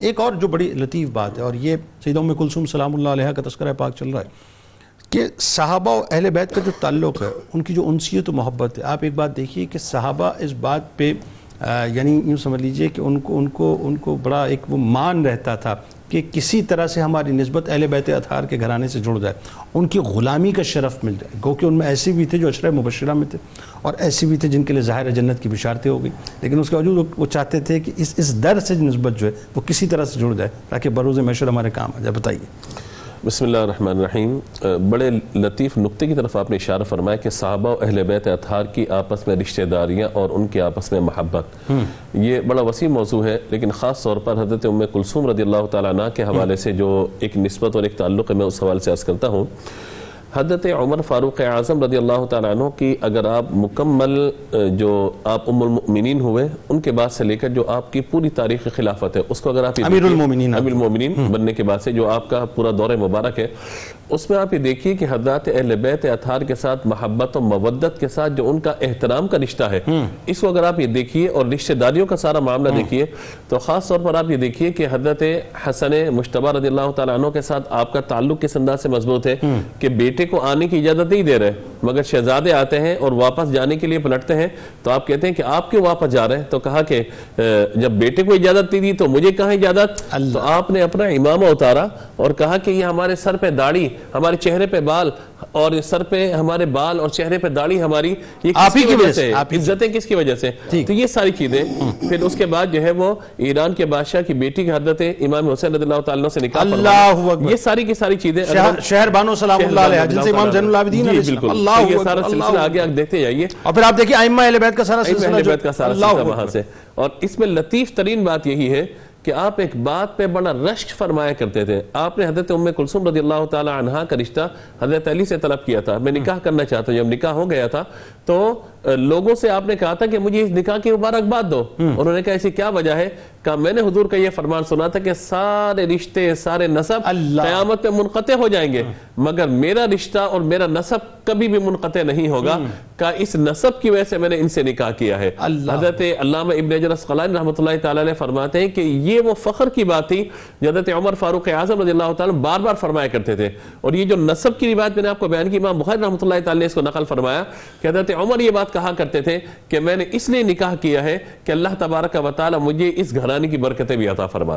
ایک اور جو بڑی لطیف بات ہے اور یہ سید ام کلثوم سلام اللہ علیہ کا تذکرہ پاک چل رہا ہے کہ صحابہ و اہل بیت کا جو تعلق ہے، ان کی جو انسیت و محبت ہے، آپ ایک بات دیکھیے کہ صحابہ اس بات پہ یعنی یوں سمجھ لیجیے کہ ان کو ان کو ان کو بڑا ایک وہ مان رہتا تھا کہ کسی طرح سے ہماری نسبت اہل بیت اطہار کے گھرانے سے جڑ جائے۔ ان کی غلامی کا شرف مل جائے۔ گو کہ ان میں ایسے بھی تھے جو اشرہ مبشرہ میں تھے اور ایسے بھی تھے جن کے لیے ظاہر جنت کی بشارتیں ہو گئی۔ لیکن اس کے باوجود وہ چاہتے تھے کہ اس اس در سے نسبت جو ہے وہ کسی طرح سے جڑ جائے تاکہ بروز محشر ہمارے کام آ جائے۔ بتائیے۔ بسم اللہ الرحمن الرحیم۔ بڑے لطیف نقطے کی طرف آپ نے اشارہ فرمایا کہ صحابہ و اہل بیت اطہار کی آپس میں رشتہ داریاں اور ان کے آپس میں محبت۔ یہ بڑا وسیع موضوع ہے لیکن خاص طور پر حضرت ام کلثوم رضی اللہ تعالیٰ عنہ کے حوالے سے جو ایک نسبت اور ایک تعلق ہے میں اس حوالے سے عرض کرتا ہوں۔ حضرت عمر فاروق اعظم رضی اللہ تعالیٰ عنہ کی اگر آپ مکمل جو آپ ام المؤمنین ہوئے ان کے بعد سے لے کر جو آپ کی پوری تاریخ خلافت ہے اس کو اگر آپ امیر المومنین امیر المومنین بننے کے بعد سے جو آپ کا پورا دور مبارک ہے اس میں آپ یہ دیکھیے کہ حضرات اہل بیت اتھار کے ساتھ محبت و مودت کے ساتھ جو ان کا احترام کا رشتہ ہے اس کو اگر آپ یہ دیکھیے اور رشتہ داریوں کا سارا معاملہ دیکھیے تو خاص طور پر آپ یہ دیکھیے کہ حضرت حسن مشتبہ رضی اللہ تعالیٰ عنہ کے ساتھ آپ کا تعلق کس انداز سے مضبوط ہے کہ بیٹے کو آنے کی اجازت نہیں دے رہے۔ مگر شہزادے آتے ہیں اور واپس جانے کے لیے پلٹتے ہیں تو آپ کہتے ہیں کہ آپ کیوں واپس جا رہے ہیں؟ تو کہا کہ جب بیٹے کو اجازت دی تو مجھے کہاں اجازت؟ تو آپ نے اپنا امامہ اتارا اور کہا کہ یہ ہمارے سر پہ داڑھی ہمارے چہرے پہ بال اور سر پہ ہمارے بال اور چہرے پہ داڑھی ہماری یہ کس کی وجہ سے؟ عزتیں کس کی وجہ سے؟ تو یہ ساری چیزیں۔ پھر اس کے بعد جو ہے وہ ایران کے بادشاہ کی بیٹی کی حضرت امام حسین رضی اللہ تعالیٰ سے نکاح اللہ یہ ساری کی ساری چیزیں۔ شہر بانو سلام اللہ علیہ جن سے امام زین العابدین جی بالکل یہ سارا سلسلہ آگے آگے دیکھتے جائیے۔ اور پھر آپ دیکھیں ائمہ اہل بیت کا سارا سلسلہ اہل بیت کا سارا سلسلہ وہاں سے۔ اور اس میں لطیف ترین بات یہی ہے کہ آپ ایک بات پہ بڑا رشک فرمایا کرتے تھے۔ آپ نے حضرت ام کلثوم رضی اللہ تعالی عنہ کا رشتہ حضرت علی سے طلب کیا تھا۔ میں نکاح کرنا چاہتا ہوں جب نکاح ہو گیا تھا تو لوگوں سے آپ نے کہا تھا کہ مجھے اس نکاح کی مبارکباد دو۔ انہوں نے کہا ایسی کیا وجہ ہے؟ کہ میں نے حضور کا یہ فرمان سنا تھا کہ سارے رشتے سارے نسب قیامت میں منقطع ہو جائیں گے۔ مگر میرا رشتہ اور میرا نسب کبھی بھی منقطع نہیں ہوگا۔ کہ اس نسب کی وجہ سے میں نے ان سے نکاح کیا ہے۔ حضرت علامہ ابن اجر اسقلانی رحمۃ اللہ تعالی علیہ فرماتے ہیں کہ یہ وہ فخر کی بات تھی حضرت عمر فاروق اعظم رضی اللہ تعالی بار بار فرمایا کرتے تھے۔ اور یہ جو نسب کی روایت میں نے آپ کو بیان کی امام بخاری رحمۃ اللہ تعالی نے اس کو نقل فرمایا کہ حضرت عمر یہ بات کہا کرتے تھے کہ میں نے اس لیے نکاح کیا ہے کہ اللہ تبارک و تعالی مجھے اس گھرانے کی برکتیں بھی عطا فرما